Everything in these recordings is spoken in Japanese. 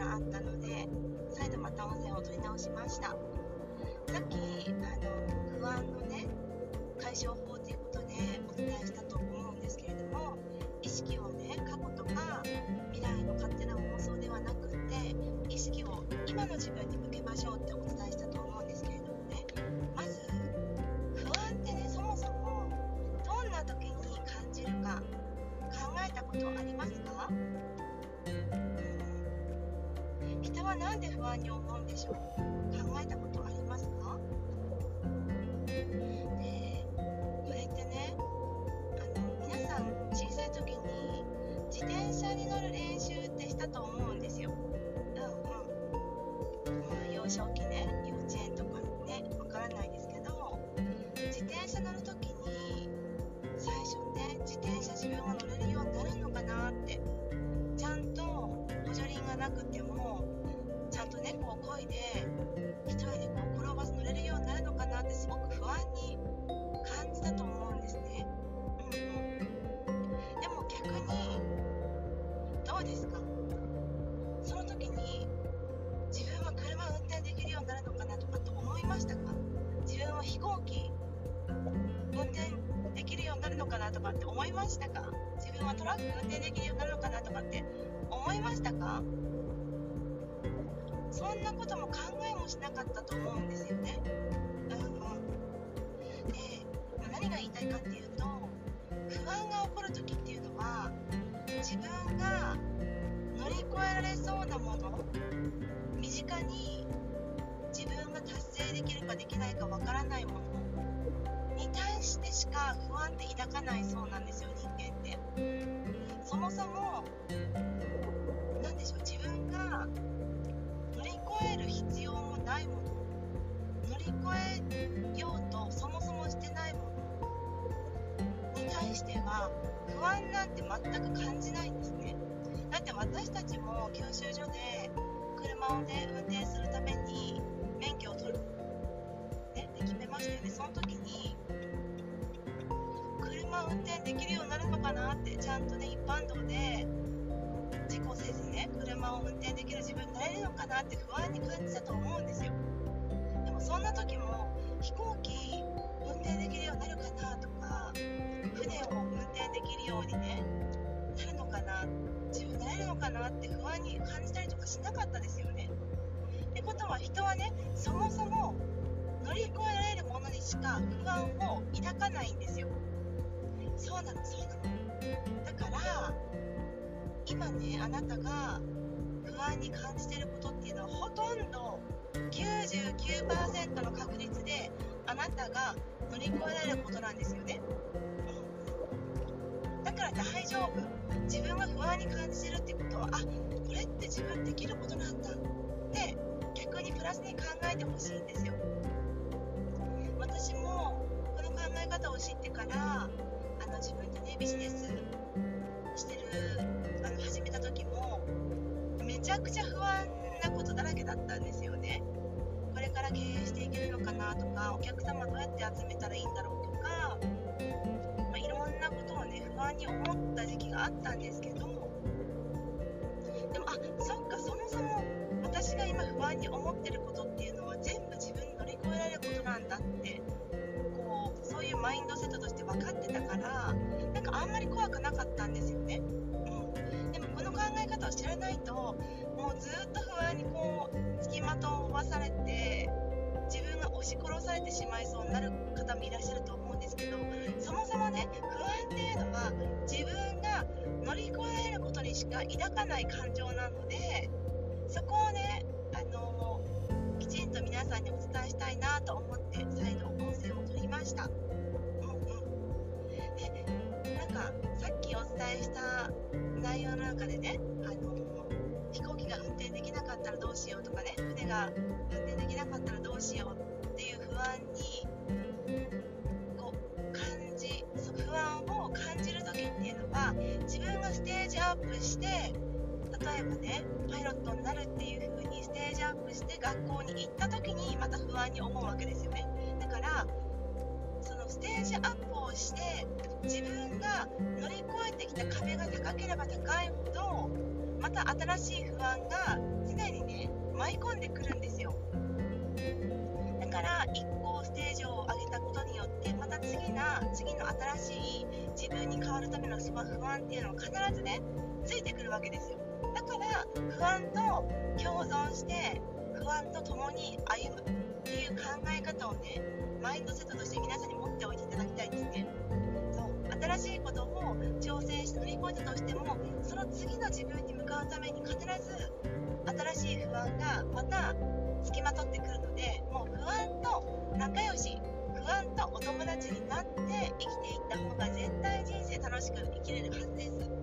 があったので再度また音声を取り直しました。さっきあの不安のね解消法ということでお伝えしたと思うんですけれども意識をね過去とか未来の勝手な妄想ではなくって意識を今の自分に向けましょうってお伝えしたと思うんですけれどもね。まず不安ってねそもそもどんな時に感じるか考えたことあります？は何で不安に思うんでしょう？考えたことありますか？でこれってねあの皆さん小さい時に自転車に乗る練習ってしたと思うんですよ。うんうん。まあ、幼少期ね幼稚園とかねわからないですけど自転車乗る時に最初ね自転車自分が乗れるようになるのかなってちゃんと補助輪がなくてもちゃんとねこう漕いで一人でこう転ばず乗れるようになるのかなってすごく不安に感じたと思うんですね。うん、でも逆にどうですか？その時に自分は車運転できるようになるのかなとかって思いましたか？自分は飛行機運転できるようになるのかなとかって思いましたか？自分はトラック運転できるようになるのかなとかって思いましたか？そんなことも考えもしなかったと思うんですよね。うんうん、で、まあ何が言いたいかっていうと不安が起こる時っていうのは自分が乗り越えられそうなもの身近に自分が達成できるかできないかわからないものに対してしか不安って抱かないそうなんですよ人間ってそもそも何でしょう自分が越える必要もないもの。乗り越えようとそもそもしてないもの。に対しては不安なんて全く感じないんですね。だって私たちも教習所で車をね運転するために免許を取る、ね、って決めましたよね。その時に車運転できるようになるのかなってちゃんとね一般道で事故せずね車を運転できる自分になれるのかなって不安に感じたと思うんですよ。でもそんな時も飛行機運転できるようになるかなとか船を運転できるようにねなるのかな自分になれるのかなって不安に感じたりとかしなかったですよね。ってことは人はねそもそも乗り越えられるものにしか不安を抱かないんですよ。そうなのそうなの。あなたが不安に感じてることっていうのはほとんど99%の確率であなたが乗り越えられることなんですよね、だから大丈夫。自分が不安に感じてるってことはあこれって自分できることなんだって逆にプラスに考えてほしいんですよ。私もこの考え方を知ってからあの自分でねビジネスしてるあの始めた時ちゃくちゃ不安なことだらけだったんですよね。これから経営していけるのかなとかお客様どうやって集めたらいいんだろうとか、まあ、いろんなことをね不安に思った時期があったんですけどでもあそっかそもそも私が今不安に思ってることっていうのは全部自分に乗り越えられることなんだってこうそういうマインドセットとして分かってたからなんかあんまり怖くなかったんですよね、この考え方を知らないともうずっと不安にこう付きまとわされて自分が押し殺されてしまいそうになる方もいらっしゃると思うんですけどそもそもね不安っていうのは自分が乗り越えることにしか抱かない感情なのでそこをねあのきちんと皆さんにお伝えしたいなと思って再度音声を取りました。うんうん、なんかさっきお伝えした内容の中でねどうしようとかね船が運転できなかったらどうしようっていう不安にこう感じそ不安を感じる時っていうのは自分がステージアップして例えばねパイロットになるっていう風にステージアップして学校に行った時にまた不安に思うわけですよね。だからそのステージアップをして自分が乗り越えてきた壁が高ければ高いほどまた新しい不安が常にね舞い込んでくるんですよ。だから1個ステージを上げたことによってまた次な次の新しい自分に変わるためのその不安っていうのは必ずねついてくるわけですよ。だから不安と共存して不安と共に歩むっていう考え方をねマインドセットとして皆さんに持っておいていただきたいですね。新しいことを挑戦して乗り越えたとしてもその次の自分に向かうために必ず新しい不安がまた付きまとってくるのでもう不安と仲良し不安とお友達になって生きていった方が絶対人生楽しく生きれるはずです。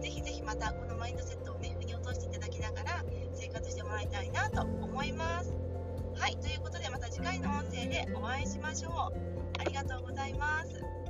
ぜひぜひまたこのマインドセットをね腑に落としていただきながら生活してもらいたいなと思いますはいということでまた次回の音声でお会いしましょう。ありがとうございます。